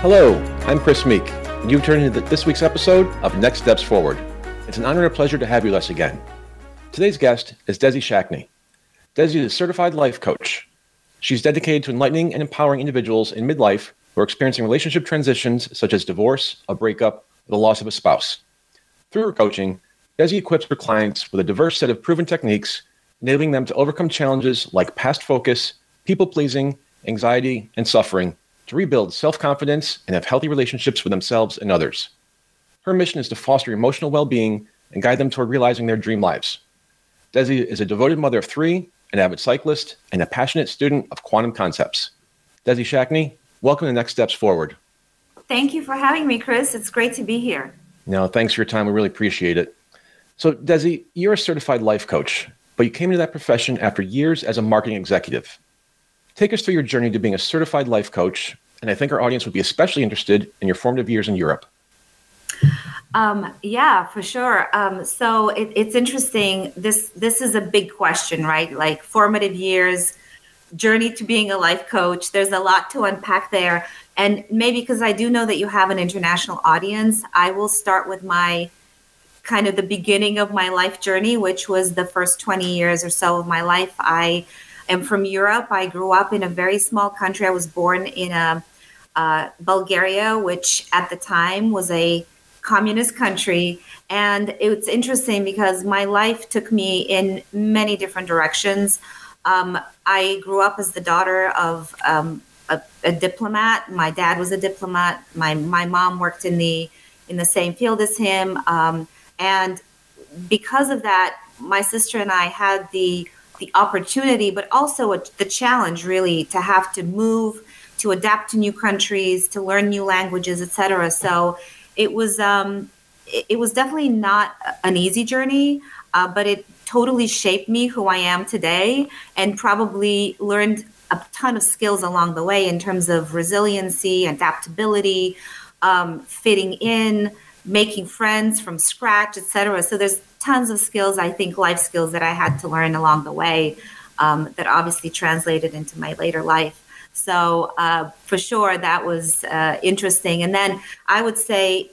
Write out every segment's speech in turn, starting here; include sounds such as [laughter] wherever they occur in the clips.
Hello, I'm Chris Meek, and you've turned into this week's episode of Next Steps Forward. It's an honor and a pleasure to have you with us again. Today's guest is Dessi Schachne. Dessi is a certified life coach. She's dedicated to enlightening and empowering individuals in midlife who are experiencing relationship transitions such as divorce, a breakup, or the loss of a spouse. Through her coaching, Dessi equips her clients with a diverse set of proven techniques, enabling them to overcome challenges like past focus, people pleasing, anxiety, and suffering to rebuild self confidence and have healthy relationships with themselves and others. Her mission is to foster emotional well being and guide them toward realizing their dream lives. Dessi is a devoted mother of three, an avid cyclist, and a passionate student of quantum concepts. Dessi Schachne, welcome to Next Steps Forward. Thank you for having me, Chris. It's great to be here. No, thanks for your time. We really appreciate it. So, Dessi, you're a certified life coach, but you came into that profession after years as a marketing executive. Take us through your journey to being a certified life coach, and I think our audience would be especially interested in your formative years in Europe. Um, yeah, for sure. Um, so it, it's interesting. This this is a big question, right? Like formative years, journey to being a life coach. There's a lot to unpack there, and maybe because I do know that you have an international audience, I will start with my kind of the beginning of my life journey, which was the first 20 years or so of my life. I am from Europe. I grew up in a very small country. I was born in a, uh, Bulgaria, which at the time was a communist country. And it's interesting because my life took me in many different directions. Um, I grew up as the daughter of um, a, a, diplomat. My dad was a diplomat. My my mom worked in the in the same field as him. Um, and because of that, my sister and I had the the opportunity, but also a, the challenge really to have to move, to adapt to new countries, to learn new languages, etc. So it was um, it, it, was definitely not an easy journey, uh, but it totally shaped me who I am today, and probably learned a ton of skills along the way in terms of resiliency, adaptability, um, fitting in, making friends from scratch, etc. So there's tons of skills, I think, life skills that I had to learn along the way um, that obviously translated into my later life. So uh, for sure, that was uh, interesting. And then I would say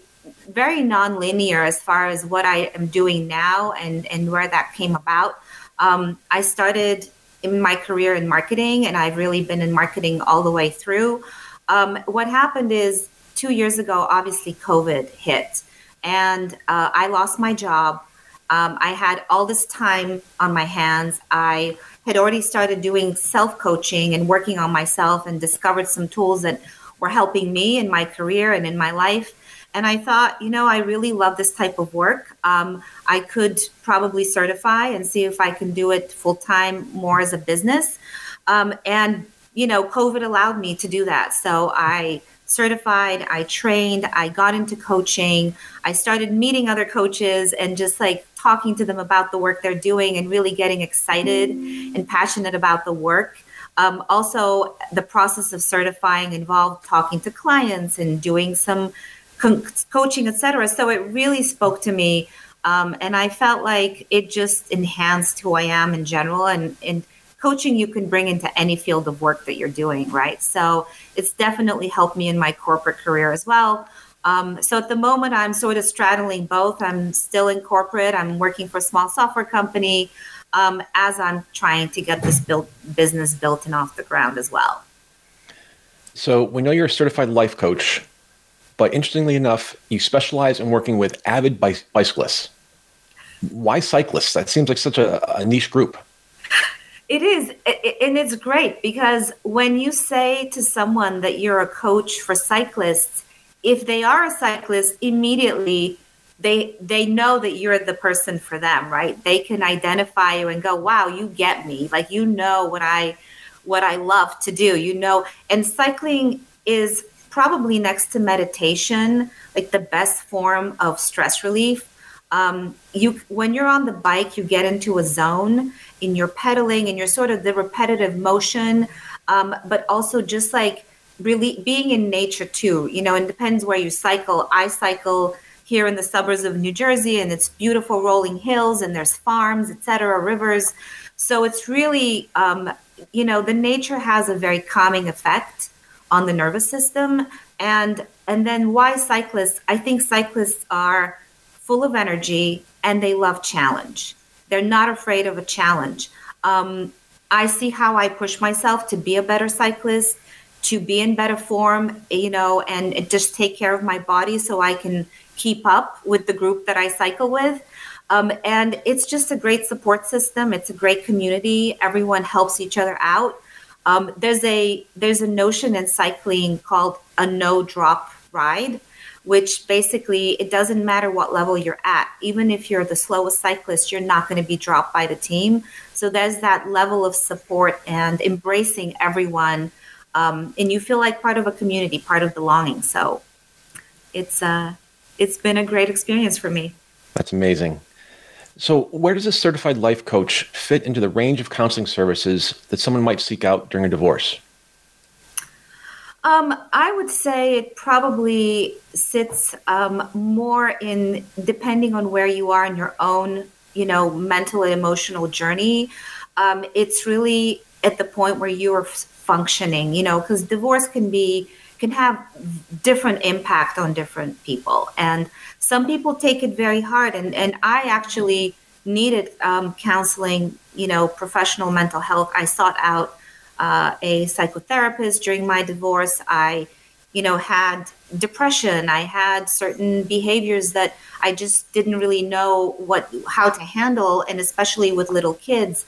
very nonlinear as far as what I am doing now and, and where that came about. Um, I started in my career in marketing, and I've really been in marketing all the way through. Um, what happened is two years ago, obviously, COVID hit, and uh, I lost my job. Um, I had all this time on my hands. I had already started doing self coaching and working on myself and discovered some tools that were helping me in my career and in my life. And I thought, you know, I really love this type of work. Um, I could probably certify and see if I can do it full time more as a business. Um, and, you know, COVID allowed me to do that. So I certified, I trained, I got into coaching, I started meeting other coaches and just like talking to them about the work they're doing and really getting excited and passionate about the work. Um, also, the process of certifying involved talking to clients and doing some co- coaching, etc. So it really spoke to me, um, and I felt like it just enhanced who I am in general and and coaching you can bring into any field of work that you're doing, right? So it's definitely helped me in my corporate career as well. Um, so at the moment, I'm sort of straddling both. I'm still in corporate. I'm working for a small software company um, as I'm trying to get this built, business built and off the ground as well. So we know you're a certified life coach, but interestingly enough, you specialize in working with avid bicyclists. Why cyclists? That seems like such a, a niche group. It is. And it's great because when you say to someone that you're a coach for cyclists, if they are a cyclist, immediately they they know that you're the person for them, right? They can identify you and go, "Wow, you get me." Like you know what I what I love to do. You know, and cycling is probably next to meditation, like the best form of stress relief. Um, you when you're on the bike, you get into a zone in your pedaling and you're sort of the repetitive motion, um, but also just like really being in nature too. You know, and depends where you cycle. I cycle here in the suburbs of New Jersey, and it's beautiful rolling hills, and there's farms, etc., rivers. So it's really, um, you know, the nature has a very calming effect on the nervous system, and and then why cyclists? I think cyclists are full of energy and they love challenge. They're not afraid of a challenge. Um, I see how I push myself to be a better cyclist, to be in better form, you know, and just take care of my body so I can keep up with the group that I cycle with. Um, and it's just a great support system. It's a great community. Everyone helps each other out. Um, there's a there's a notion in cycling called a no drop ride, which basically it doesn't matter what level you're at. Even if you're the slowest cyclist, you're not going to be dropped by the team. So there's that level of support and embracing everyone, um, and you feel like part of a community, part of belonging. So it's uh, it's been a great experience for me. That's amazing. So, where does a certified life coach fit into the range of counseling services that someone might seek out during a divorce? Um, I would say it probably sits um, more in depending on where you are in your own, you know, mental and emotional journey. Um, it's really at the point where you are functioning, you know, because divorce can be can have different impact on different people. And some people take it very hard. And, and i actually needed um, counseling you know professional mental health. I sought out uh, a psychotherapist during my divorce. I you know had depression. I had certain behaviors that i just didn't really know what how to handle. And especially with little kids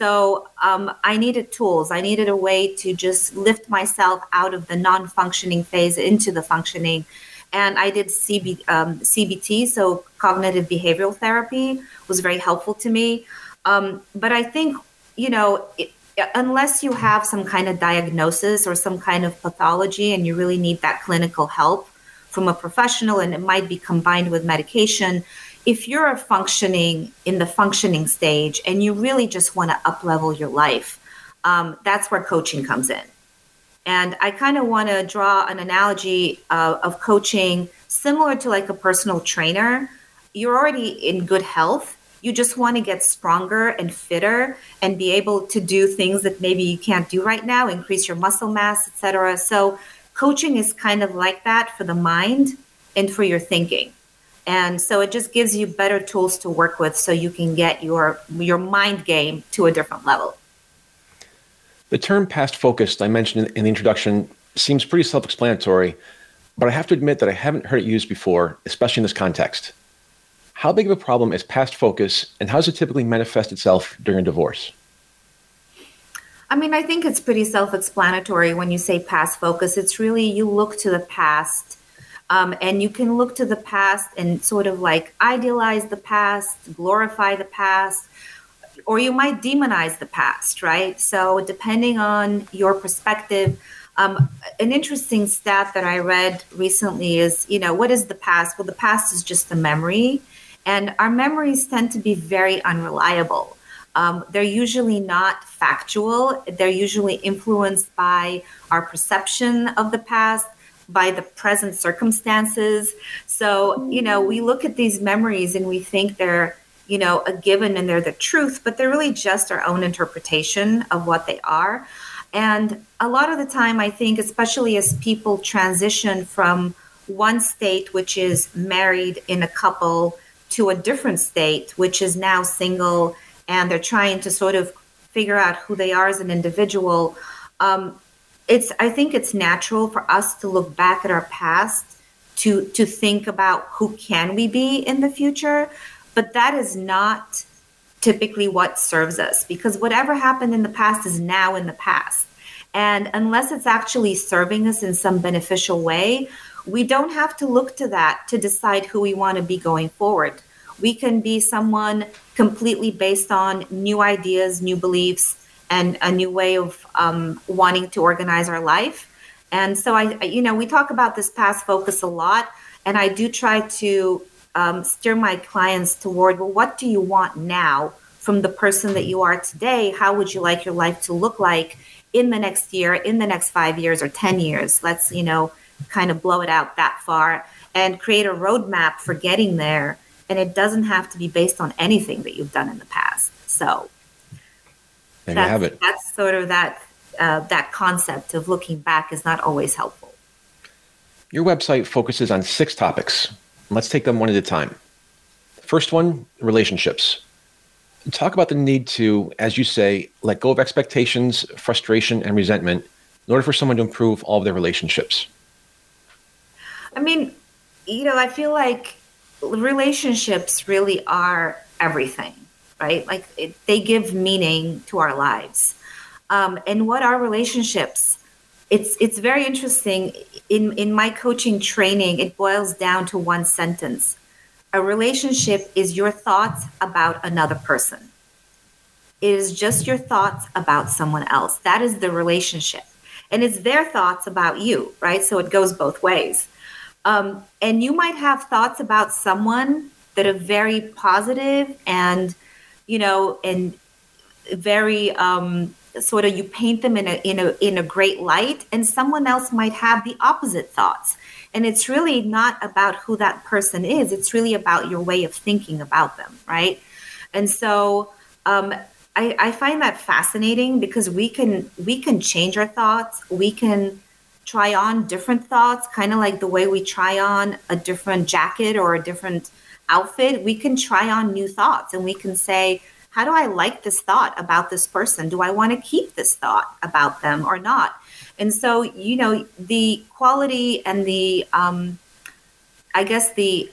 so um, I needed tools. I needed a way to just lift myself out of the non functioning phase into the functioning. And I did CB, um, CBT, so cognitive behavioral therapy, was very helpful to me. Um, but I think, you know, it, unless you have some kind of diagnosis or some kind of pathology and you really need that clinical help from a professional and it might be combined with medication, if you're a functioning in the functioning stage and you really just want to up level your life, um, that's where coaching comes in. And I kind of want to draw an analogy uh, of coaching similar to like a personal trainer. You're already in good health. You just want to get stronger and fitter and be able to do things that maybe you can't do right now, increase your muscle mass, etc. So coaching is kind of like that for the mind and for your thinking and so it just gives you better tools to work with so you can get your your mind game to a different level. The term past focused i mentioned in the introduction seems pretty self-explanatory but i have to admit that i haven't heard it used before especially in this context. How big of a problem is past focus and how does it typically manifest itself during a divorce? I mean, I think it's pretty self explanatory when you say past focus. It's really you look to the past um, and you can look to the past and sort of like idealize the past, glorify the past, or you might demonize the past, right? So, depending on your perspective, um, an interesting stat that I read recently is you know, what is the past? Well, the past is just a memory, and our memories tend to be very unreliable. Um, they're usually not factual, they're usually influenced by our perception of the past by the present circumstances. So, you know, we look at these memories and we think they're, you know, a given and they're the truth, but they're really just our own interpretation of what they are. And a lot of the time, I think, especially as people transition from one state, which is married in a couple, to a different state, which is now single, and they're trying to sort of figure out who they are as an individual. Um, it's i think it's natural for us to look back at our past to to think about who can we be in the future but that is not typically what serves us because whatever happened in the past is now in the past. And unless it's actually serving us in some beneficial way we don't have to look to that to decide who we want to be going forward. We can be someone completely based on new ideas new beliefs and a new way of um, wanting to organize our life. And so I, you know, we talk about this past focus a lot, and I do try to um, steer my clients toward, well, what do you want now from the person that you are today? How would you like your life to look like in the next year, in the next five years, or 10 years? Let's, you know, kind of blow it out that far and create a roadmap for getting there. And it doesn't have to be based on anything that you've done in the past. So there you have it. That's sort of that uh, that concept of looking back is not always helpful. Your website focuses on six topics. Let's take them one at a time. First one, relationships. Talk about the need to, as you say, let go of expectations, frustration, and resentment in order for someone to improve all of their relationships. I mean, you know, I feel like relationships really are everything, right? Like it, they give meaning to our lives. Um, and what are relationships? It's it's very interesting. In in my coaching training, it boils down to one sentence. A relationship is your thoughts about another person. It is just your thoughts about someone else. That is the relationship. And it's their thoughts about you, right? So it goes both ways. Um, and you might have thoughts about someone that are very positive and, you know, and very um, sort of you paint them in a in a in a great light, and someone else might have the opposite thoughts. And it's really not about who that person is. It's really about your way of thinking about them, right? And so um, I, I find that fascinating because we can we can change our thoughts. We can try on different thoughts, kind of like the way we try on a different jacket or a different outfit. We can try on new thoughts and we can say, how do I like this thought about this person? Do I want to keep this thought about them or not? And so, you know, the quality and the, um, I guess, the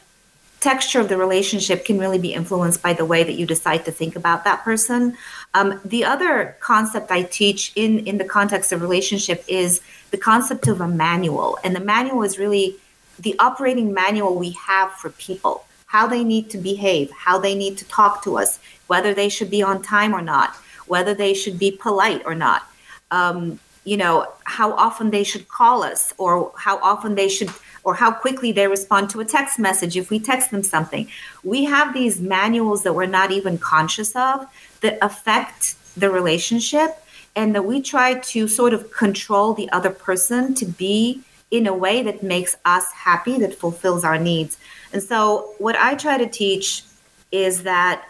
texture of the relationship can really be influenced by the way that you decide to think about that person. Um, the other concept I teach in in the context of relationship is the concept of a manual, and the manual is really the operating manual we have for people, how they need to behave, how they need to talk to us, whether they should be on time or not, whether they should be polite or not. Um, you know, how often they should call us, or how often they should or how quickly they respond to a text message if we text them something. We have these manuals that we're not even conscious of that affect the relationship and that we try to sort of control the other person to be in a way that makes us happy, that fulfills our needs. And so, what I try to teach is that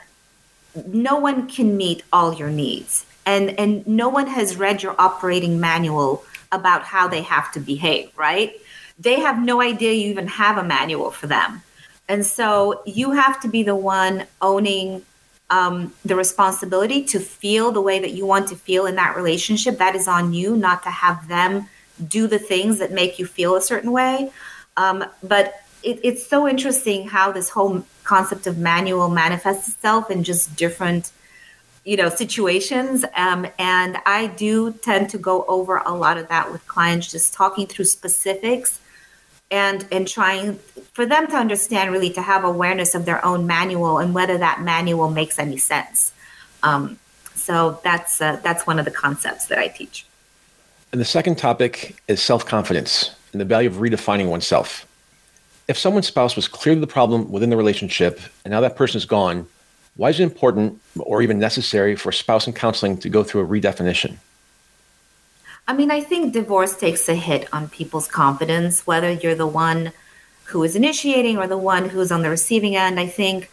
no one can meet all your needs, and, and no one has read your operating manual about how they have to behave, right? they have no idea you even have a manual for them. And so you have to be the one owning um, the responsibility to feel the way that you want to feel in that relationship. That is on you, not to have them do the things that make you feel a certain way. Um, but it, it's so interesting how this whole concept of manual manifests itself in just different you know situations. Um, and i do tend to go over a lot of that with clients just talking through specifics and and trying for them to understand really to have awareness of their own manual and whether that manual makes any sense. Um, so that's uh, that's one of the concepts that i teach. And the second topic is self-confidence and the value of redefining oneself if someone's spouse was clearly the problem within the relationship and now that person is gone why is it important or even necessary for spouse and counseling to go through a redefinition I mean, I think divorce takes a hit on people's confidence, whether you're the one who is initiating or the one who's on the receiving end. I think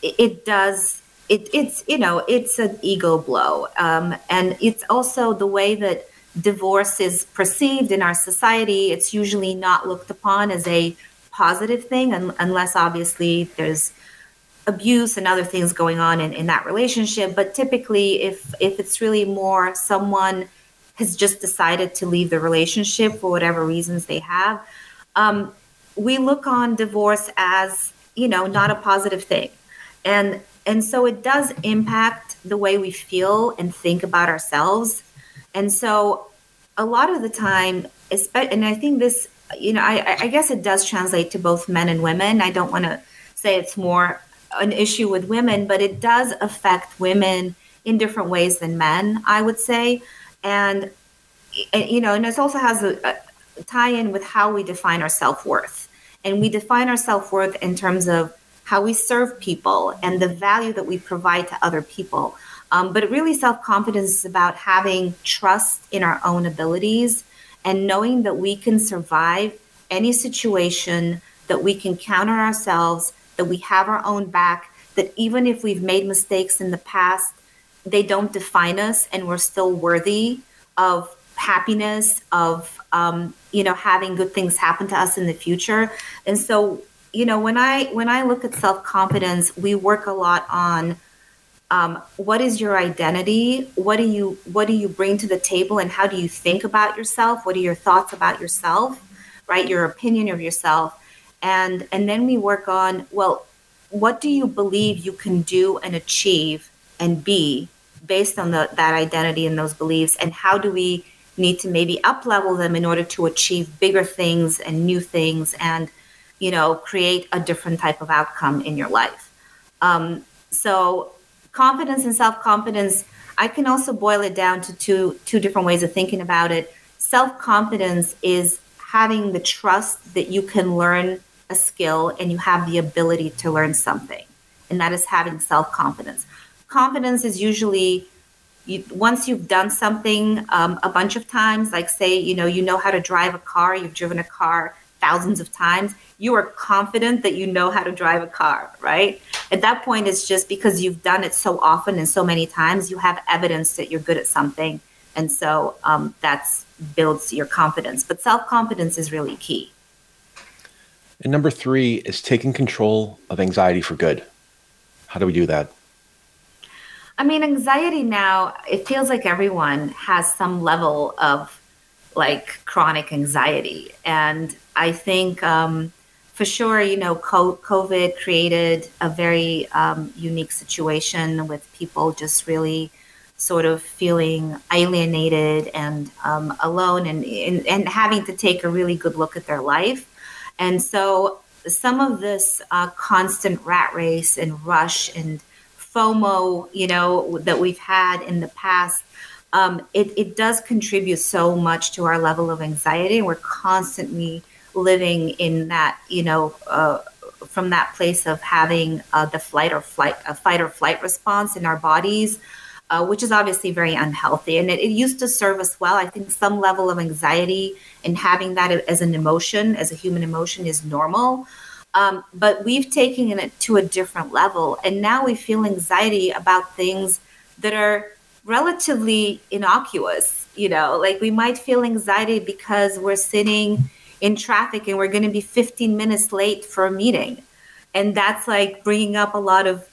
it, does. It, it's you know it's an ego blow, um, and it's also the way that divorce is perceived in our society. It's usually not looked upon as a positive thing, unless obviously there's abuse and other things going on in, in that relationship. But typically, if if it's really more someone has just decided to leave the relationship for whatever reasons they have, um, we look on divorce as you know not a positive thing, and and so it does impact the way we feel and think about ourselves, and so a lot of the time, and I think this, you know, I, I guess it does translate to both men and women. I don't want to say it's more an issue with women, but it does affect women in different ways than men, I would say and, you know, and it also has a, tie in with how we define our self worth. And we define our self worth in terms of how we serve people and the value that we provide to other people. Um, but really, self confidence is about having trust in our own abilities and knowing that we can survive any situation, that we can counter ourselves, that we have our own back, that even if we've made mistakes in the past, they don't define us and we're still worthy of happiness, of um, you know having good things happen to us in the future. And so, you know, when I when I look at self confidence, we work a lot on um, what is your identity? What do you what do you bring to the table and how do you think about yourself? What are your thoughts about yourself? Right? Your opinion of yourself. And and then we work on well what do you believe you can do and achieve and be based on the, that identity and those beliefs? And how do we need to maybe up level them in order to achieve bigger things and new things and you know create a different type of outcome in your life? Um, so confidence and self-confidence i can also boil it down to two two different ways of thinking about it. Self-confidence is having the trust that you can learn a skill and you have the ability to learn something. And that is having self-confidence. Confidence is usually you, once you've done something um, a bunch of times like say you know you know how to drive a car you've driven a car thousands of times, you are confident that you know how to drive a car, right? At that point, it's just because you've done it so often and so many times, you have evidence that you're good at something. And so um, that's builds your confidence. But self confidence is really key. And number three is taking control of anxiety for good. How do we do that? I mean, anxiety now, it feels like everyone has some level of like chronic anxiety. And I think um, for sure, you know, COVID created a very um, unique situation with people just really sort of feeling alienated and um, alone and, and, and having to take a really good look at their life. And so some of this uh, constant rat race and rush and FOMO, you know, that we've had in the past um, it, it does contribute so much to our level of anxiety. And We're constantly living in that, you know, uh, from that place of having uh, the flight or flight, a fight or flight response in our bodies, uh, which is obviously very unhealthy. And it, it, used to serve us well. I think some level of anxiety and having that as an emotion, as a human emotion, is normal. Um, but we've taken it to a different level. And now we feel anxiety about things that are relatively innocuous. You know, like we might feel anxiety because we're sitting in traffic and we're going to be 15 minutes late for a meeting. And that's like bringing up a lot of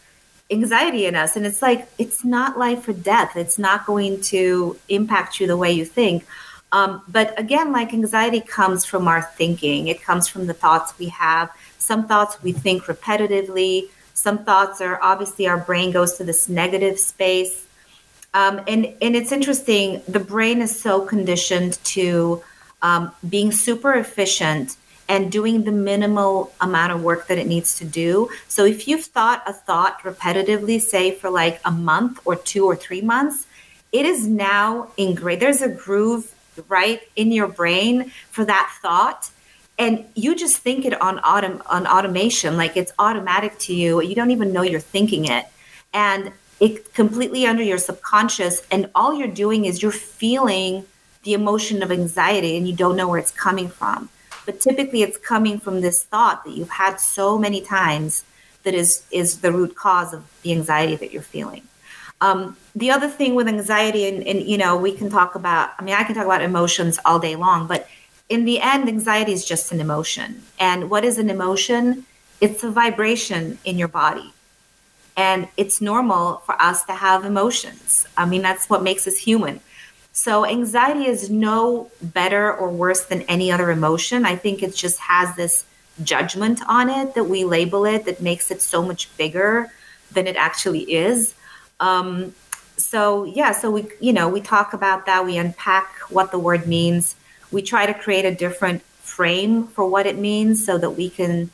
anxiety in us. And it's like, it's not life or death. It's not going to impact you the way you think. Um, but again, like anxiety comes from our thinking, it comes from the thoughts we have. Some thoughts we think repetitively, some thoughts are obviously our brain goes to this negative space. Um, and and it's interesting. The brain is so conditioned to um, being super efficient and doing the minimal amount of work that it needs to do. So if you've thought a thought repetitively, say for like a month or two or three months, it is now ingrained. There's a groove right in your brain for that thought and you just think it on autom- on automation like it's automatic to you you don't even know you're thinking it and it completely under your subconscious and all you're doing is you're feeling the emotion of anxiety and you don't know where it's coming from. But typically it's coming from this thought that you've had so many times that is is the root cause of the anxiety that you're feeling. Um, the other thing with anxiety and, and you know we can talk about i mean i can talk about emotions all day long but in the end anxiety is just an emotion. And what is an emotion? It's a vibration in your body. And it's normal for us to have emotions. I mean, that's what makes us human. So, anxiety is no better or worse than any other emotion. I think it just has this judgment on it that we label it that makes it so much bigger than it actually is. Um, so, yeah, so we, you know, we talk about that, we unpack what the word means, we try to create a different frame for what it means so that we can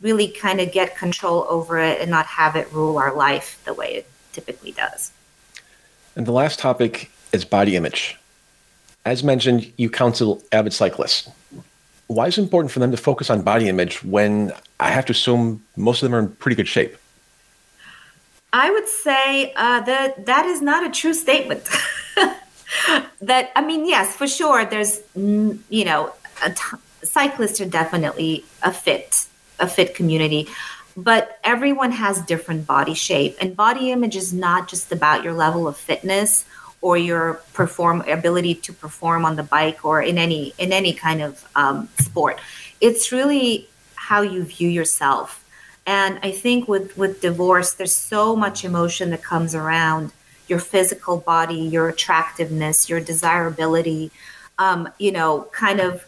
really kind of get control over it and not have it rule our life the way it typically does. And the last topic is body image. As mentioned, you counsel avid cyclists. Why is it important for them to focus on body image when I have to assume most of them are in pretty good shape? I would say uh, that that is not a true statement. [laughs] that I mean, yes, for sure. There's you know, cyclists are definitely a fit a fit community, but everyone has different body shape, and body image is not just about your level of fitness or your perform ability to perform on the bike or in any in any kind of um, sport. It's really how you view yourself. And I think with with divorce, there's so much emotion that comes around your physical body, your attractiveness, your desirability. Um, you know, kind of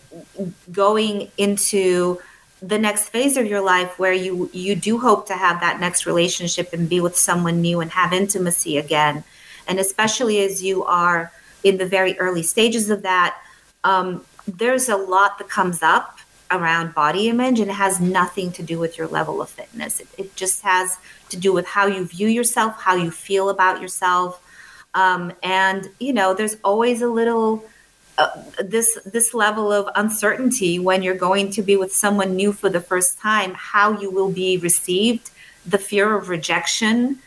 going into the next phase of your life where you you do hope to have that next relationship and be with someone new and have intimacy again and especially as you are in the very early stages of that, um, there's a lot that comes up around body image and it has nothing to do with your level of fitness. It, it just has to do with how you view yourself, how you feel about yourself. Um, and, you know, there's always a little. Uh, this this level of uncertainty when you're going to be with someone new for the first time how you will be received the fear of rejection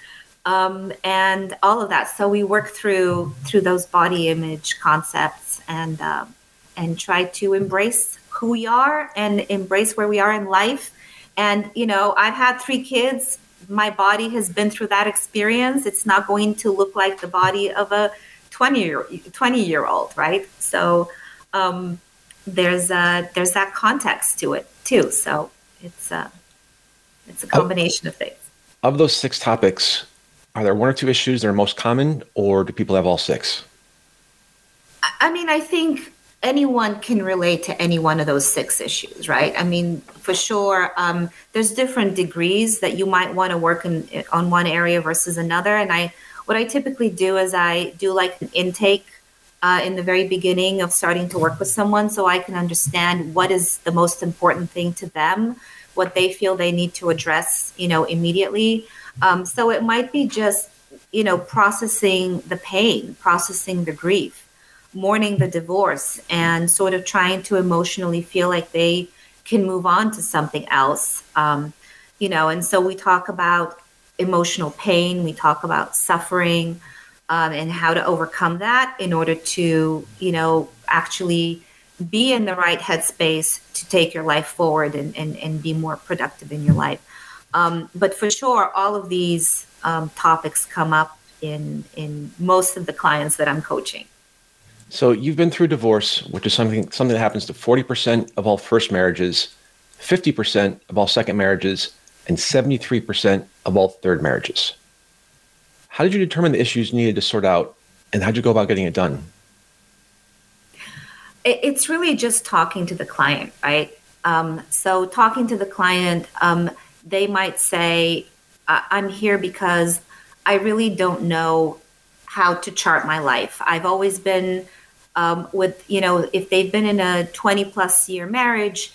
um, and all of that. So we work through through those body image concepts and uh, and try to embrace who we are and embrace where we are in life. And you know, I've had three kids. My body has been through that experience. It's not going to look like the body of a 20 year 20 year old, right? So um, there's a, there's that context to it too. So it's a, it's a combination of, of things. Of those six topics, are there one or two issues that are most common, or do people have all six? I mean, I think anyone can relate to any one of those six issues, right? I mean, for sure, um, there's different degrees that you might want to work in, on one area versus another. And I, what I typically do is I do like an intake uh, in the very beginning of starting to work with someone, so I can understand what is the most important thing to them, what they feel they need to address, you know, immediately. Um, so it might be just, you know, processing the pain, processing the grief, mourning the divorce, and sort of trying to emotionally feel like they can move on to something else. Um, you know, and so we talk about emotional pain, we talk about suffering, um, and how to overcome that in order to, you know, actually be in the right headspace to take your life forward and, and, and be more productive in your life. Um, but for sure, all of these um, topics come up in in most of the clients that I'm coaching. So you've been through divorce, which is something something that happens to 40% of all first marriages, 50% of all second marriages, and 73% of all third marriages. How did you determine the issues you needed to sort out, and how did you go about getting it done? It's really just talking to the client, right? Um, so talking to the client. Um, they might say, I'm here because I really don't know how to chart my life. I've always been um, with, you know, if they've been in a 20 plus year marriage,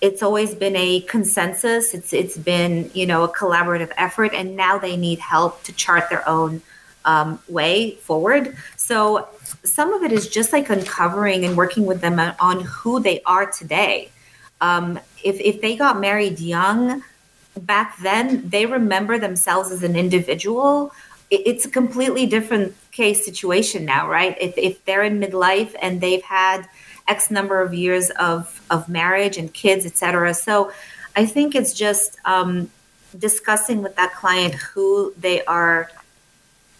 it's always been a consensus. It's it's been you know a collaborative effort, and now they need help to chart their own um, way forward. So some of it is just like uncovering and working with them on who they are today. Um, if if they got married young, back then they remember themselves as an individual. It's a completely different case situation now right? If, if they're in midlife and they've had x number of years of of marriage and kids etc so i think it's just um, discussing with that client who they are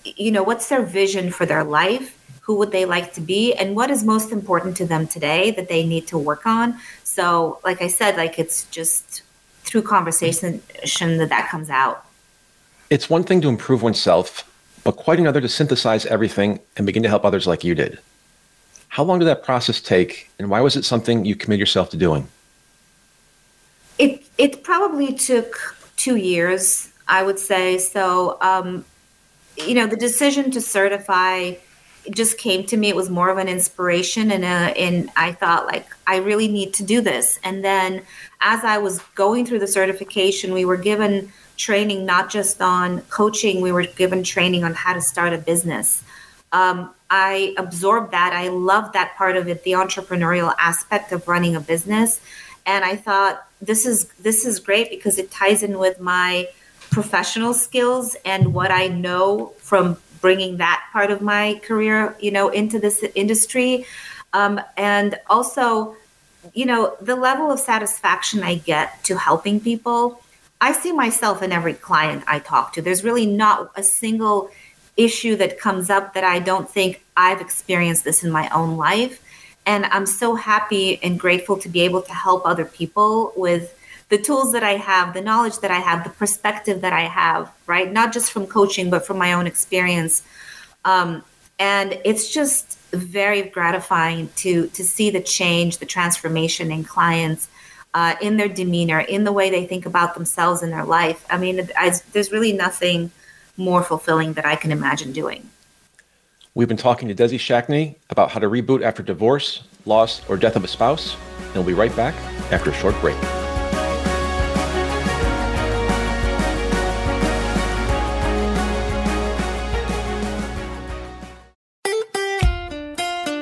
you know what's their vision for their life? Who would they like to be? And what is most important to them today that they need to work on? So like i said like it's just through conversation that that comes out. It's one thing to improve oneself, but quite another to synthesize everything and begin to help others like you did. How long did that process take, and why was it something you committed yourself to doing? It it probably took two years, I would say. So, um, you know, the decision to certify just came to me. It was more of an inspiration, and I thought like I really need to do this. And then as I was going through the certification, we were given training not just on coaching, we were given training on how to start a business. Um, I absorbed that. I loved that part of it, the entrepreneurial aspect of running a business. And I thought this is this is great because it ties in with my professional skills and what I know from bringing that part of my career, you know, into this industry. Um, and also, you know, the level of satisfaction I get to helping people. I see myself in every client I talk to. There's really not a single issue that comes up that I don't think I've experienced this in my own life. And I'm so happy and grateful to be able to help other people with the tools that I have, the knowledge that I have, the perspective that I have, right? Not just from coaching, but from my own experience. Um, and it's just very gratifying to to see the change, the transformation in clients, uh, in their demeanor, in the way they think about themselves in their life. I mean, I, there's really nothing more fulfilling that I can imagine doing. We've been talking to Dessi Schachne about how to reboot after divorce, loss, or death of a spouse, and we'll be right back after a short break.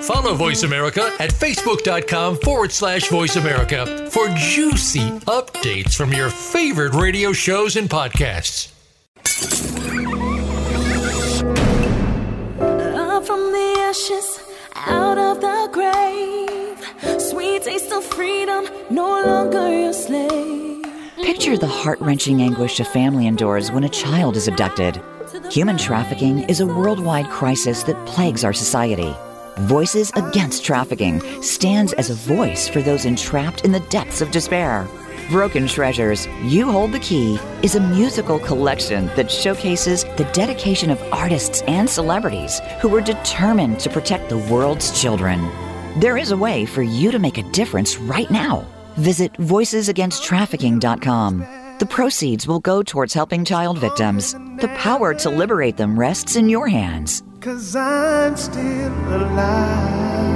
Follow Voice America at facebook.com forward slash voice America for juicy updates from your favorite radio shows and podcasts. Up from the ashes, out of the grave. Sweet taste of freedom, no longer your slave. Picture the heart wrenching anguish a family endures when a child is abducted. Human trafficking is a worldwide crisis that plagues our society. Voices Against Trafficking stands as a voice for those entrapped in the depths of despair. Broken Treasures, You Hold the Key is a musical collection that showcases the dedication of artists and celebrities who were determined to protect the world's children. There is a way for you to make a difference right now. Visit voicesagainsttrafficking.com. The proceeds will go towards helping child victims. The power to liberate them rests in your hands. Cause I'm still alive.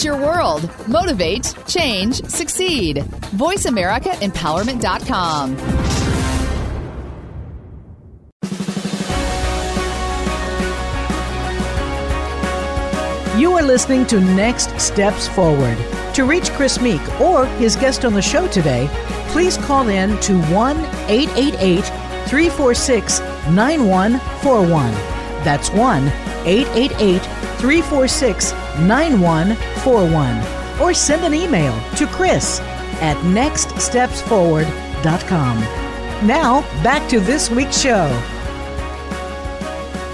It's your world. Motivate, change, succeed. VoiceAmericaEmpowerment.com. You are listening to Next Steps Forward. To reach Chris Meek or his guest on the show today, please call in to 1 888 346 9141. That's 1 888 346 9141. Or send an email to Chris at nextstepsforward.com. Now, back to this week's show.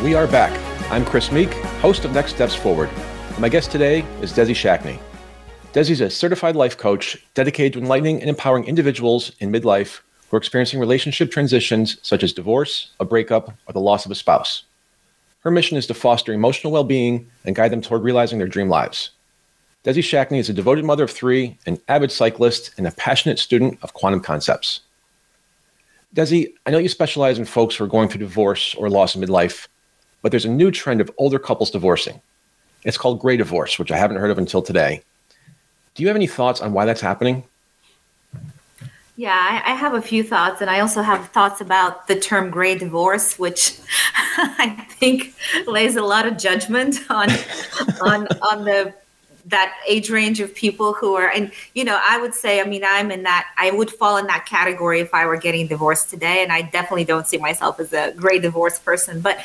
We are back. I'm Chris Meek, host of Next Steps Forward. My guest today is Dessi Schachne. Dessi is a certified life coach dedicated to enlightening and empowering individuals in midlife who are experiencing relationship transitions such as divorce, a breakup, or the loss of a spouse. Her mission is to foster emotional well being and guide them toward realizing their dream lives. Dessi Schachne is a devoted mother of three, an avid cyclist, and a passionate student of quantum concepts. Dessi, I know you specialize in folks who are going through divorce or loss in midlife, but there's a new trend of older couples divorcing. It's called gray divorce, which I haven't heard of until today. Do you have any thoughts on why that's happening? Yeah, I, have a few thoughts, and I also have thoughts about the term gray divorce, which [laughs] I think lays a lot of judgment on on on the that age range of people who are and you know i would say i mean i'm in that i would fall in that category if i were getting divorced today and i definitely don't see myself as a great divorce person but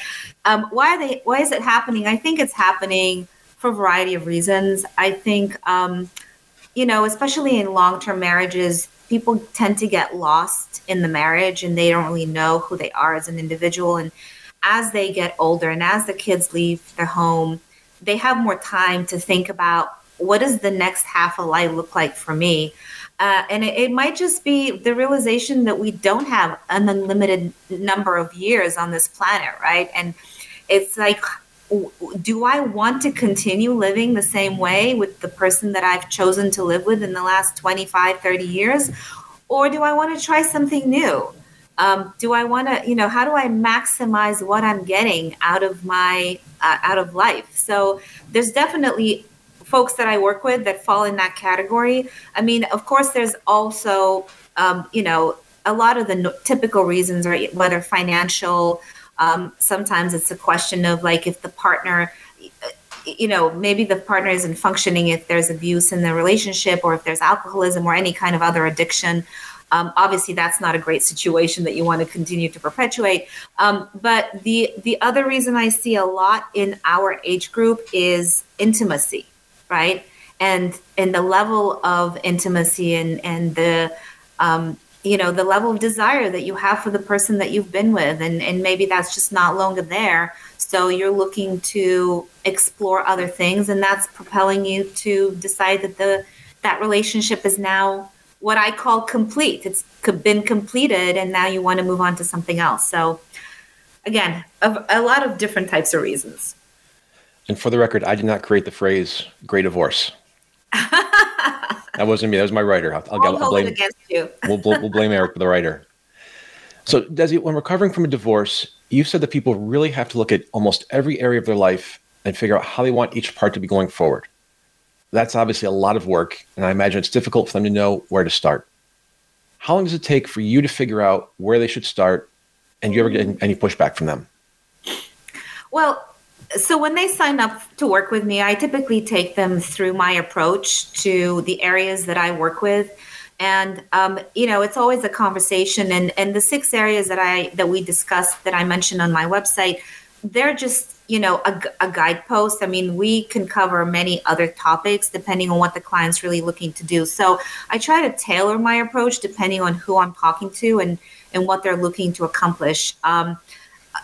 um, why are they why is it happening? I think it's happening for a variety of reasons. I think um, you know especially in long-term marriages people tend to get lost in the marriage and they don't really know who they are as an individual and as they get older and as the kids leave their home they have more time to think about what does the next half of life look like for me? Uh, and it, it, might just be the realization that we don't have an unlimited number of years on this planet, right? And it's like, do I want to continue living the same way with the person that I've chosen to live with in the last 25, 30 years? Or do I want to try something new? Um, do I want to, you know, how do I maximize what I'm getting out of my, uh, out of life? So there's definitely folks that I work with that fall in that category. I mean, of course, there's also, um, you know, a lot of the no- typical reasons, right? Whether financial, um, sometimes it's a question of like if the partner, you know, maybe the partner isn't functioning if there's abuse in the relationship or if there's alcoholism or any kind of other addiction. Um, obviously, that's not a great situation that you want to continue to perpetuate. Um, but the the other reason I see a lot in our age group is intimacy right? And and the level of intimacy and and the um, you know the level of desire that you have for the person that you've been with, and and maybe that's just not longer there. So you're looking to explore other things, and that's propelling you to decide that the that relationship is now what I call complete. It's been completed, and now you want to move on to something else. So, again, a, a lot of different types of reasons. And for the record, I did not create the phrase "great divorce." [laughs] that wasn't me. That was my writer. I'll, I'll, I'll blame against you. we'll, we'll blame Eric, for the writer. So, Dessi, when recovering from a divorce, you said that people really have to look at almost every area of their life and figure out how they want each part to be going forward. That's obviously a lot of work, and I imagine it's difficult for them to know where to start. How long does it take for you to figure out where they should start, and do you ever get any pushback from them? Well, so when they sign up to work with me, I typically take them through my approach to the areas that I work with. And um, you know, it's always a conversation. And and the six areas that I that we discussed that I mentioned on my website, they're just you know a, a guidepost. I mean, we can cover many other topics depending on what the client's really looking to do. So I try to tailor my approach depending on who I'm talking to and and what they're looking to accomplish. Um,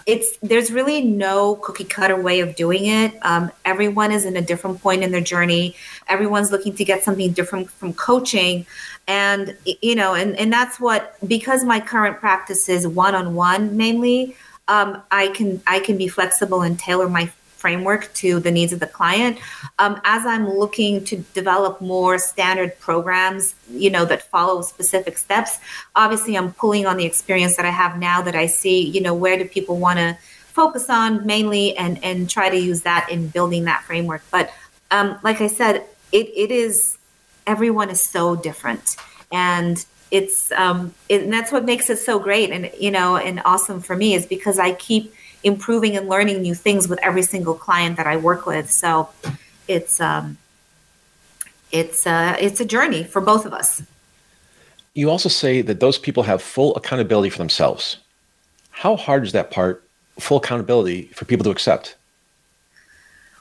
it's there's really no cookie cutter way of doing it. Um, everyone is in a different point in their journey. Everyone's looking to get something different from coaching, and you know, and and that's what because my current practice is one on one mainly. Um, I can I can be flexible and tailor my framework to the needs of the client. Um, as I'm looking to develop more standard programs, you know, that follow specific steps, obviously I'm pulling on the experience that I have now that I see, you know, where do people want to focus on mainly and, and try to use that in building that framework. But um, like I said, it, it is, everyone is so different. And it's um it, and that's what makes it so great and you know and awesome for me is because i keep improving and learning new things with every single client that I work with. So it's um, it's uh, it's a journey for both of us. You also say that those people have full accountability for themselves. How hard is that part, full accountability, for people to accept?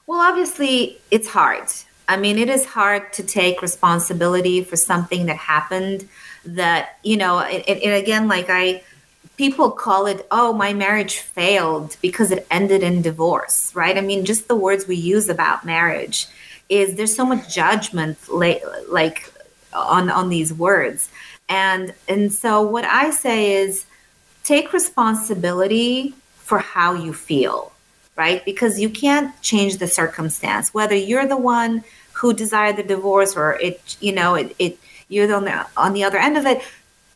Well, obviously, it's hard. I mean, it is hard to take responsibility for something that happened that, you know, and, and again, like I, people call it oh my marriage failed because it ended in divorce right? I mean just the words we use about marriage is there's so much judgment like on on these words. And and so what i say is take responsibility for how you feel right? Because you can't change the circumstance. Whether you're the one who desired the divorce or it you know it, it you're on the on the other end of it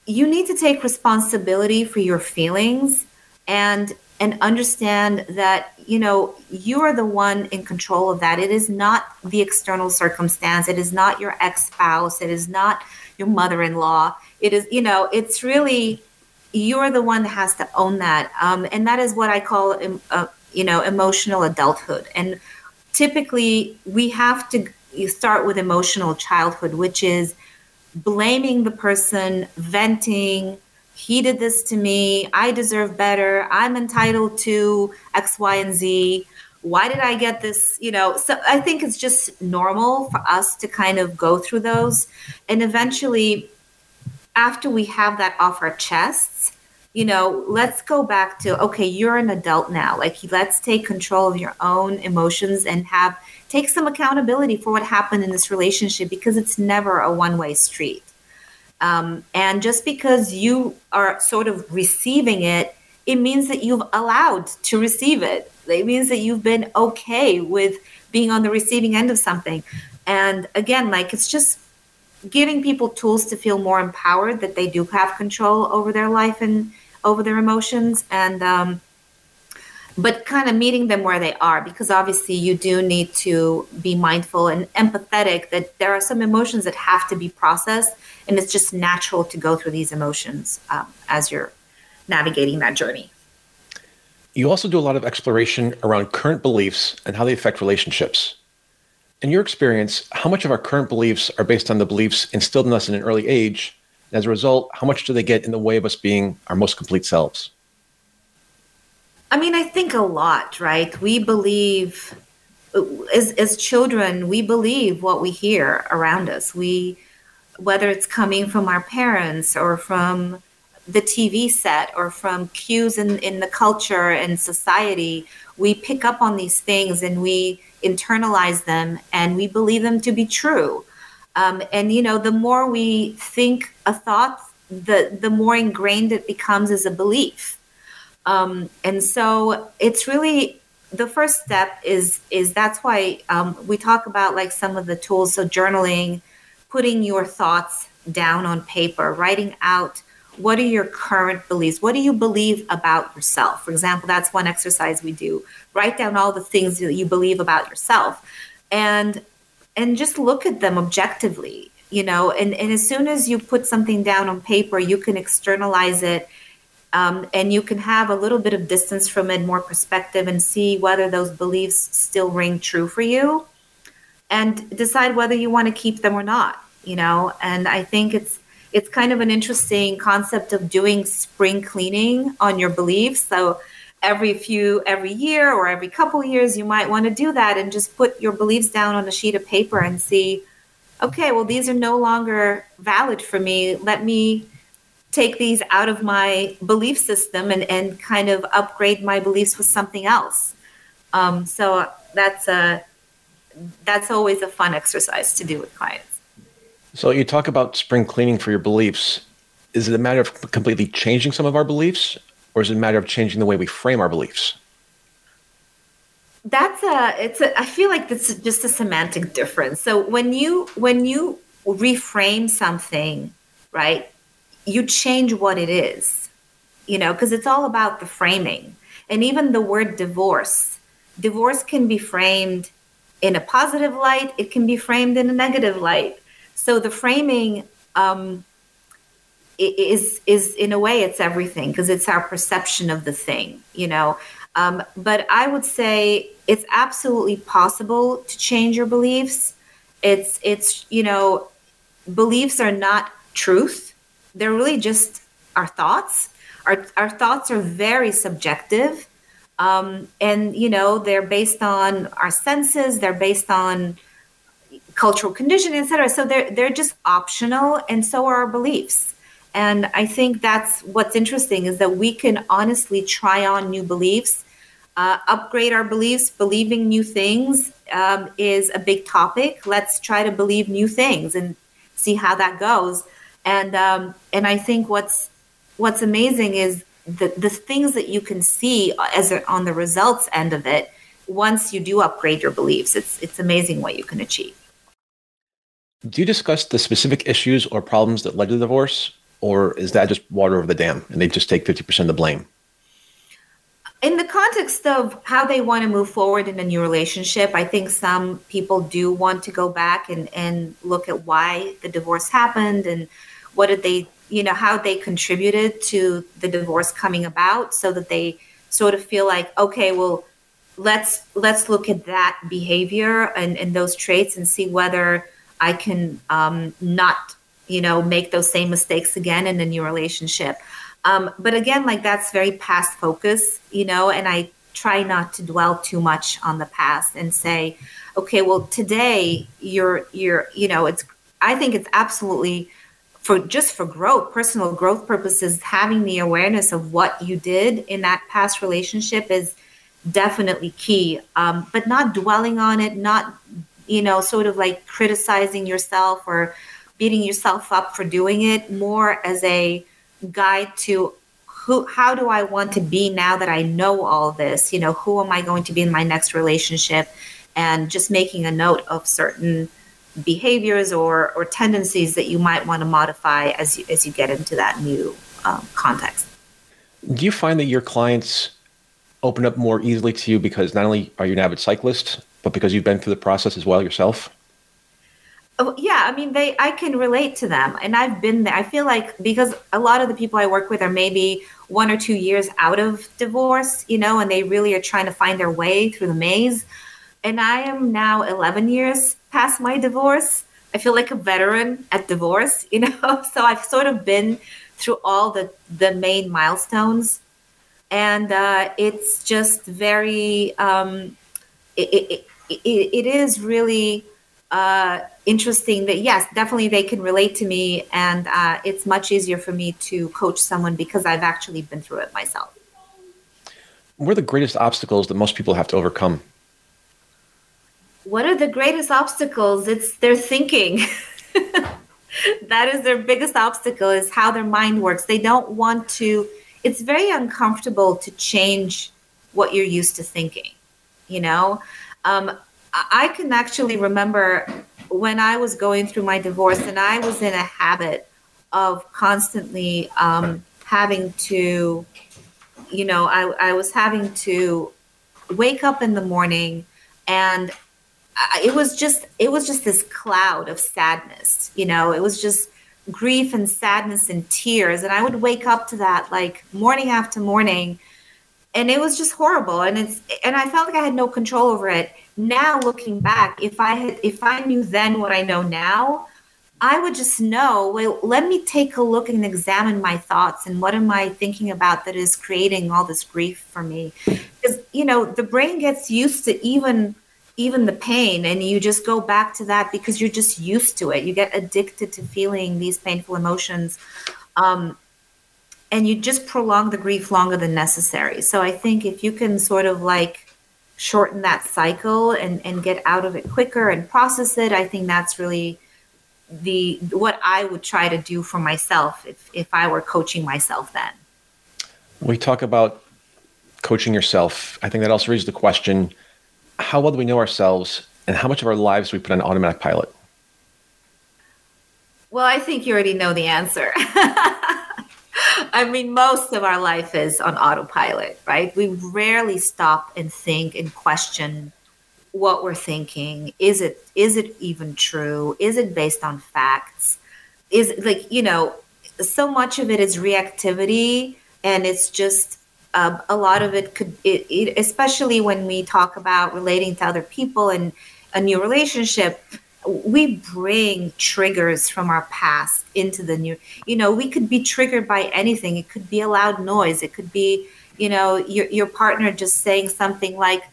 you need to take responsibility for your feelings and and understand that you know you are the one in control of that. It is not the external circumstance. It is not your ex-spouse. It is not your mother-in-law. It is you know it's really you're the one that has to own that. Um, and that is what i call uh, you know emotional adulthood. And typically we have to start with emotional childhood which is blaming the person, venting, he did this to me, I deserve better, I'm entitled to X, Y, and Z. Why did I get this? You know, so I think it's just normal for us to kind of go through those. And eventually, after we have that off our chests, you know, let's go back to okay, you're an adult now. Like, let's take control of your own emotions and have take some accountability for what happened in this relationship because it's never a one way street. Um, and just because you are sort of receiving it, it means that you've allowed to receive it. It means that you've been okay with being on the receiving end of something. And again, like it's just giving people tools to feel more empowered that they do have control over their life and over their emotions and um, but kind of meeting them where they are because obviously you do need to be mindful and empathetic that there are some emotions that have to be processed and it's just natural to go through these emotions um, as you're navigating that journey. You also do a lot of exploration around current beliefs and how they affect relationships. In your experience how much of our current beliefs are based on the beliefs instilled in us in an early age and as a result how much do they get in the way of us being our most complete selves I mean, I think a lot, right? We believe as as children, we believe what we hear around us. We whether it's coming from our parents or from the TV set or from cues in, in the culture and society, we pick up on these things and we internalize them and we believe them to be true. Um, and you know, the more we think a thought, the the more ingrained it becomes as a belief. Um, and so it's really the first step is is that's why um, we talk about like some of the tools. So journaling, putting your thoughts down on paper, writing out what are your current beliefs what do you believe about yourself for example that's one exercise we do write down all the things that you believe about yourself and and just look at them objectively you know and, and as soon as you put something down on paper you can externalize it um, and you can have a little bit of distance from it, more perspective, and see whether those beliefs still ring true for you, and decide whether you want to keep them or not. You know, and I think it's it's kind of an interesting concept of doing spring cleaning on your beliefs. So every few every year or every couple years, you might want to do that and just put your beliefs down on a sheet of paper and see, okay, well these are no longer valid for me. Let me take these out of my belief system and, and kind of upgrade my beliefs with something else. Um, so that's a that's always a fun exercise to do with clients. So you talk about spring cleaning for your beliefs. Is it a matter of completely changing some of our beliefs, or is it a matter of changing the way we frame our beliefs? That's a it's a I feel like it's just a semantic difference. So when you when you reframe something, right? you change what it is, you know, because it's all about the framing. And even the word divorce, divorce can be framed in a positive light, it can be framed in a negative light. So the framing um, is is in a way it's everything because it's our perception of the thing, you know. Um, but I would say it's absolutely possible to change your beliefs. It's it's you know, beliefs are not truth they're really just our thoughts. Our, our thoughts are very subjective. Um, and, you know, they're based on our senses, they're based on cultural conditioning, et cetera. So they're, they're just optional, and so are our beliefs. And I think that's what's interesting is that we can honestly try on new beliefs, uh, upgrade our beliefs. Believing new things um, is a big topic. Let's try to believe new things and see how that goes and um, and I think what's what's amazing is the the things that you can see as a, on the results end of it once you do upgrade your beliefs. It's it's amazing what you can achieve. Do you discuss the specific issues or problems that led to the divorce, or is that just water over the dam and they just take fifty percent of the blame? in the context of how they want to move forward in a new relationship, I think some people do want to go back and, and look at why the divorce happened and what did they you know how they contributed to the divorce coming about so that they sort of feel like okay well let's let's look at that behavior and, and those traits and see whether i can um, not you know make those same mistakes again in a new relationship um, but again like that's very past focus you know and i try not to dwell too much on the past and say okay well today you're you're you know it's i think it's absolutely for just for growth, personal growth purposes, having the awareness of what you did in that past relationship is definitely key. Um, but not dwelling on it, not you know, sort of like criticizing yourself or beating yourself up for doing it, more as a guide to who how do I want to be now that I know all this? You know, who am I going to be in my next relationship? And just making a note of certain behaviors or, or tendencies that you might want to modify as you, as you get into that new um, context. Do you find that your clients open up more easily to you because not only are you an avid cyclist, but because you've been through the process as well yourself? Oh, yeah, I mean, they I can relate to them, and I've been there. I feel like because a lot of the people I work with are maybe one or two years out of divorce, you know, and they really are trying to find their way through the maze. And I am now 11 years past my divorce. I feel like a veteran at divorce, [laughs] you know. So I've sort of been through all the the main milestones, and uh, it's just very. Um, it, it, it, it is really uh, interesting that yes, definitely they can relate to me, and uh, it's much easier for me to coach someone because I've actually been through it myself. What are the greatest obstacles that most people have to overcome? What are the greatest obstacles? It's their thinking. [laughs] that is their biggest obstacle is how their mind works. They don't want to. It's very uncomfortable to change what you're used to thinking. You know, um, I can actually remember when I was going through my divorce and I was in a habit of constantly um, having to, you know, I, I was having to wake up in the morning and it was just it was just this cloud of sadness you know it was just grief and sadness and tears. And i would wake up to that like morning after morning and it was just horrible and it's and i felt like i had no control over it. Now looking back if i had if i knew then what i know now i would just know well let me take a look and examine my thoughts and what am i thinking about that is creating all this grief for me. Because you know the brain gets used to even even the pain and you just go back to that because you're just used to it. You get addicted to feeling these painful emotions. Um, and you just prolong the grief longer than necessary. So I think if you can sort of like shorten that cycle and, and get out of it quicker and process it, I think that's really the what I would try to do for myself if, if I were coaching myself then. We talk about coaching yourself. I think that also raises the question how well do we know ourselves and how much of our lives do we put on automatic pilot? Well, I think you already know the answer. [laughs] [laughs] I mean, most of our life is on autopilot, right? We rarely stop and think and question what we're thinking. Is it is it even true? Is it based on facts? Is like you know, so much of it is reactivity, and it's just uh, a lot of it could, it, it, especially when we talk about relating to other people and a new relationship we bring triggers from our past into the new you know we could be triggered by anything. It could be a loud noise. It could be you know your, your partner just saying something like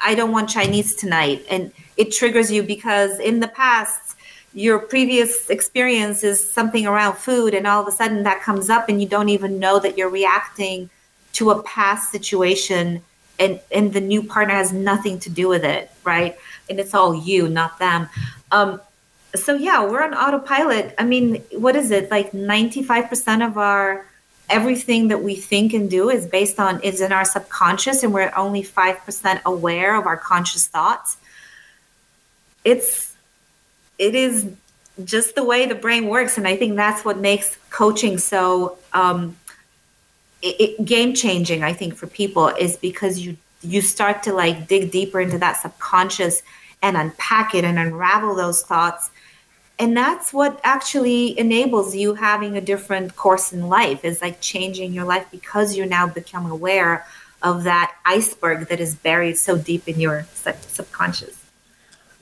i don't want chinese tonight. And it triggers you because in the past your previous experience is something around food and all of a sudden that comes up and you don't even know that you're reacting to a past situation and and the new partner has nothing to do with it right and it's all you not them um, so yeah, we're on autopilot. I mean, what is it? Like 95% of our everything that we think and do is based on is in our subconscious and we're only 5% aware of our conscious thoughts. It's it is just the way the brain works and I think that's what makes coaching so um, it, it, game changing I think for people is because you you start to like dig deeper into that subconscious and unpack it and unravel those thoughts. And that's what actually enables you having a different course in life is like changing your life because you now become aware of that iceberg that is buried so deep in your subconscious.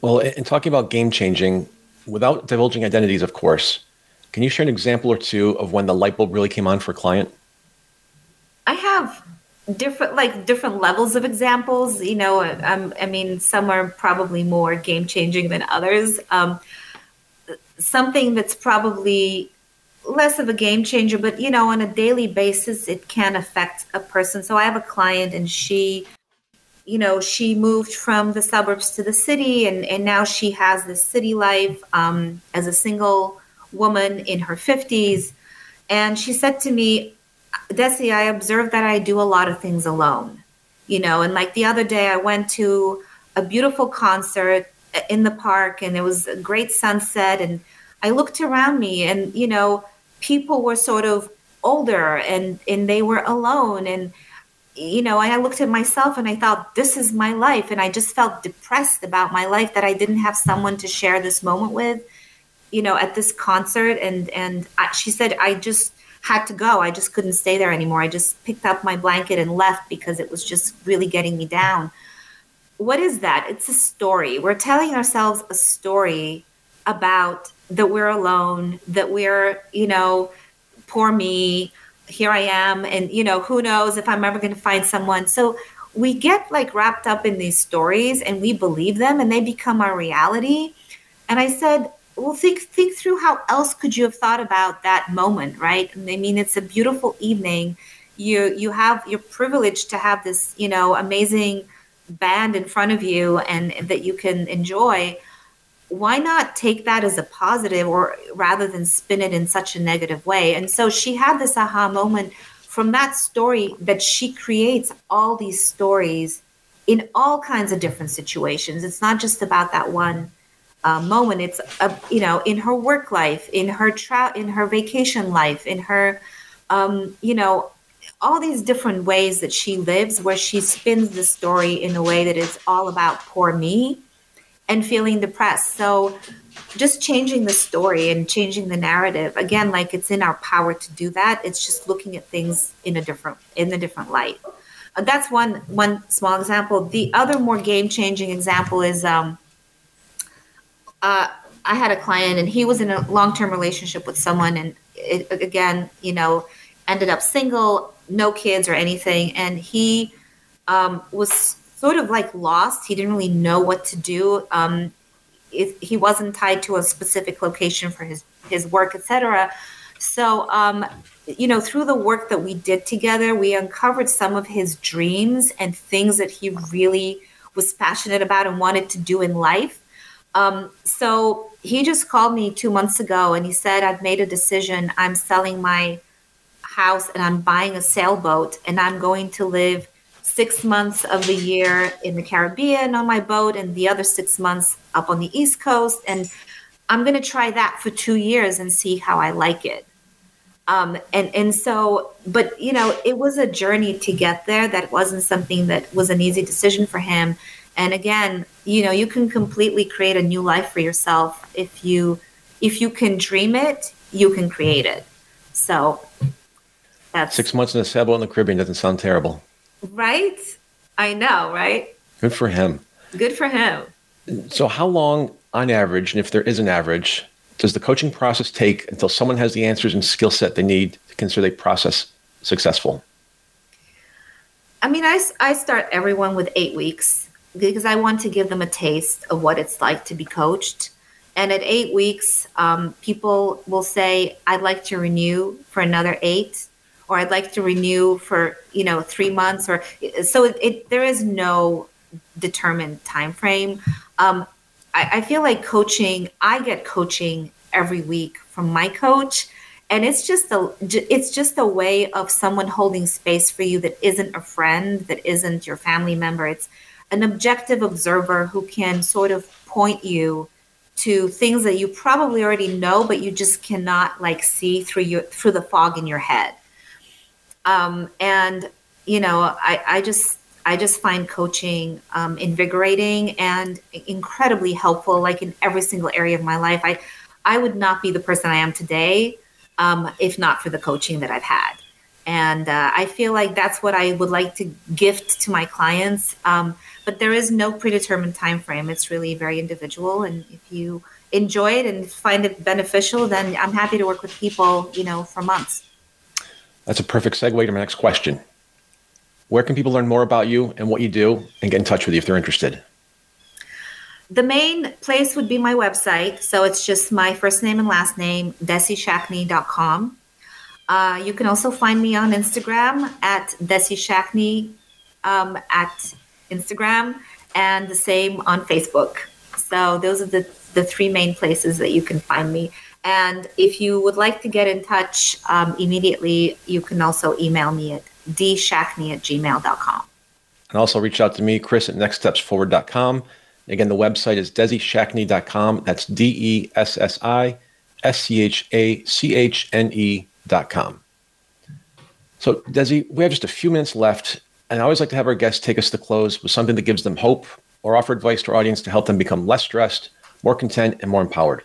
Well, in talking about game changing, without divulging identities, of course, can you share an example or two of when the light bulb really came on for a client? I have different like different levels of examples you know um, i mean some are probably more game changing than others um, something that's probably less of a game changer, but you know, on a daily basis, it can affect a person. So I have a client, and she, you know, she moved from the suburbs to the city, and and now she has this city life um, as a single woman in her fifties. And she said to me, Dessi, I observed that I do a lot of things alone, you know, and like the other day, I went to a beautiful concert uh, in the park, and it was a great sunset, and I looked around me, and you know people were sort of older and and they were alone and you know i looked at myself and i thought this is my life and i just felt depressed about my life that i didn't have someone to share this moment with you know at this concert and and I, she said i just had to go. I just couldn't stay there anymore. I just picked up my blanket and left because it was just really getting me down. What is that? It's a story. We're telling ourselves a story about that we're alone, that we're, you know, poor me, here I am, and, you know, who knows if I'm ever going to find someone. So we get like wrapped up in these stories and we believe them and they become our reality. And I said, well, think think through how else could you have thought about that moment, right? I mean, it's a beautiful evening. You you have you're privileged to have this, you know, amazing band in front of you and that you can enjoy why not take that as a positive or rather than spin it in such a negative way? And so she had this aha moment from that story that she creates all these stories in all kinds of different situations. It's not just about that one uh, moment. It's a, you know in her work life, in her tra- in her vacation life, in her um, you know all these different ways that she lives, where she spins the story in a way that is all about poor me and feeling depressed. So just changing the story and changing the narrative again like it's in our power to do that it's just looking at things in a different in a different light uh, that's one one small example the other more game changing example is um uh i had a client and he was in a long-term relationship with someone and it, again you know ended up single no kids or anything and he um, was sort of like lost. He didn't really know what to do. Um, it, he wasn't tied to a specific location for his his work, etc. So, um, you know, through the work that we did together, we uncovered some of his dreams and things that he really was passionate about and wanted to do in life. Um, so he just called me two months ago and he said, I've made a decision. I'm selling my house and I'm buying a sailboat and I'm going to live six months of the year in the Caribbean on my boat and the other six months up on the East Coast. And I'm going to try that for two years and see how I like it. Um, and and so, but you know, it was a journey to get there. That wasn't something that was an easy decision for him. And again, you know, you can completely create a new life for yourself if you if you can dream it, you can create it. So that's six months in a sailboat in the Caribbean doesn't sound terrible. Right? I know, right? Good for him. Good for him. So, how long, on average, and if there is an average, does the coaching process take until someone has the answers and skill set they need to consider the process successful? I mean, I, I start everyone with eight weeks because I want to give them a taste of what it's like to be coached. And at eight weeks, um, people will say, I'd like to renew for another eight or I'd like to renew for you know three months or so it, it there is no determined time frame. Um, I, I feel like coaching. I get coaching every week from my coach, and it's just a it's just a way of someone holding space for you that isn't a friend, that isn't your family member. It's an objective observer who can sort of point you to things that you probably already know but you just cannot like see through your through the fog in your head um, and you know, I, I just I just find coaching um, invigorating and incredibly helpful. Like in every single area of my life, I I would not be the person I am today um, if not for the coaching that I've had. And uh, I feel like that's what I would like to gift to my clients. Um, but there is no predetermined time frame. It's really very individual. And if you enjoy it and find it beneficial, then I'm happy to work with people, you know, for months. That's a perfect segue to my next question. Where can people learn more about you and what you do and get in touch with you if they're interested? the main place would be my website. So it's just my first name and last name, dessischachne.com. Uh, you can also find me on Instagram at Dessi um, at Instagram and the same on Facebook. So those are the, the three main places that you can find me. And if you would like to get in touch um, immediately, you can also email me at dschachne at gmail.com. And also reach out to me, Chris at nextstepsforward.com. Again, the website is dessischachne.com. That's D E S S I S C H A C H N E.com. So, Dessi, we have just a few minutes left, and I always like to have our guests take us to close with something that gives them hope or offer advice to our audience to help them become less stressed, more content, and more empowered.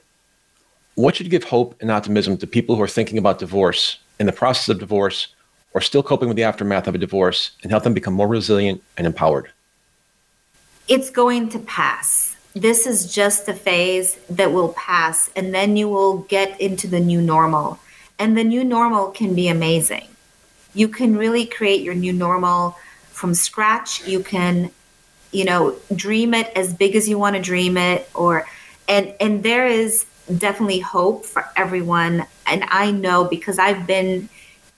What should give hope and optimism to people who are thinking about divorce, in the process of divorce, or still coping with the aftermath of a divorce and help them become more resilient and empowered? It's going to pass. This is just a phase that will pass, and then you will get into the new normal. And the new normal can be amazing. You can really create your new normal from scratch. You can, you know, dream it as big as you want to dream it, or and and there is definitely hope for everyone. And I know because I've been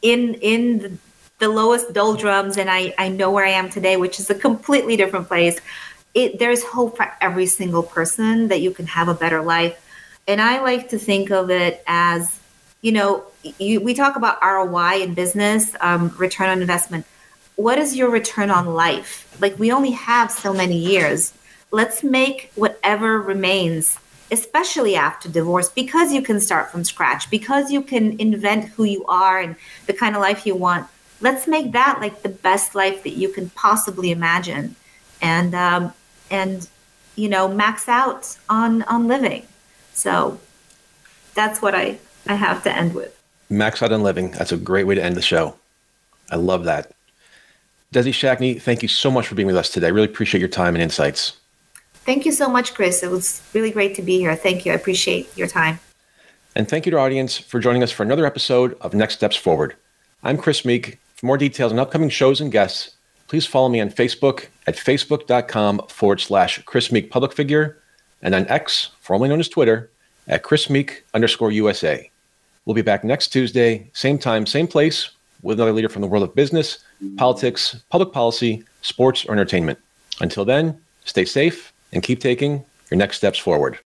in in the, the lowest doldrums and I, I know where I am today, which is a completely different place. It, there's hope for every single person that you can have a better life. And I like to think of it as, you know, you, we talk about ROI in business, um, return on investment. What is your return on life? Like, we only have so many years. Let's make whatever remains especially after divorce, because you can start from scratch, because you can invent who you are and the kind of life you want. Let's make that like the best life that you can possibly imagine, and um, and you know max out on on living. So that's what I I have to end with. Max out on living. That's a great way to end the show. I love that. Dessi Schachne, thank you so much for being with us today. I really appreciate your time and insights. Thank you so much, Chris. It was really great to be here. Thank you. I appreciate your time. And thank you to our audience for joining us for another episode of Next Steps Forward. I'm Chris Meek. For more details on upcoming shows and guests, please follow me on Facebook at facebook.com forward slash Chris Meek public figure and on X, formerly known as Twitter, at Chris Meek underscore USA. We'll be back next Tuesday, same time, same place, with another leader from the world of business, politics, public policy, sports, or entertainment. Until then, stay safe and keep taking your next steps forward.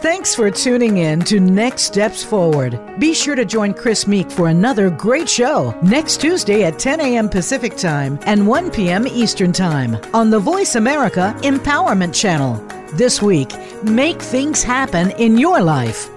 Thanks for tuning in to Next Steps Forward. Be sure to join Chris Meek for another great show next Tuesday at 10 a.m. Pacific Time and 1 p.m. Eastern Time on the Voice America Empowerment Channel. This week, make things happen in your life.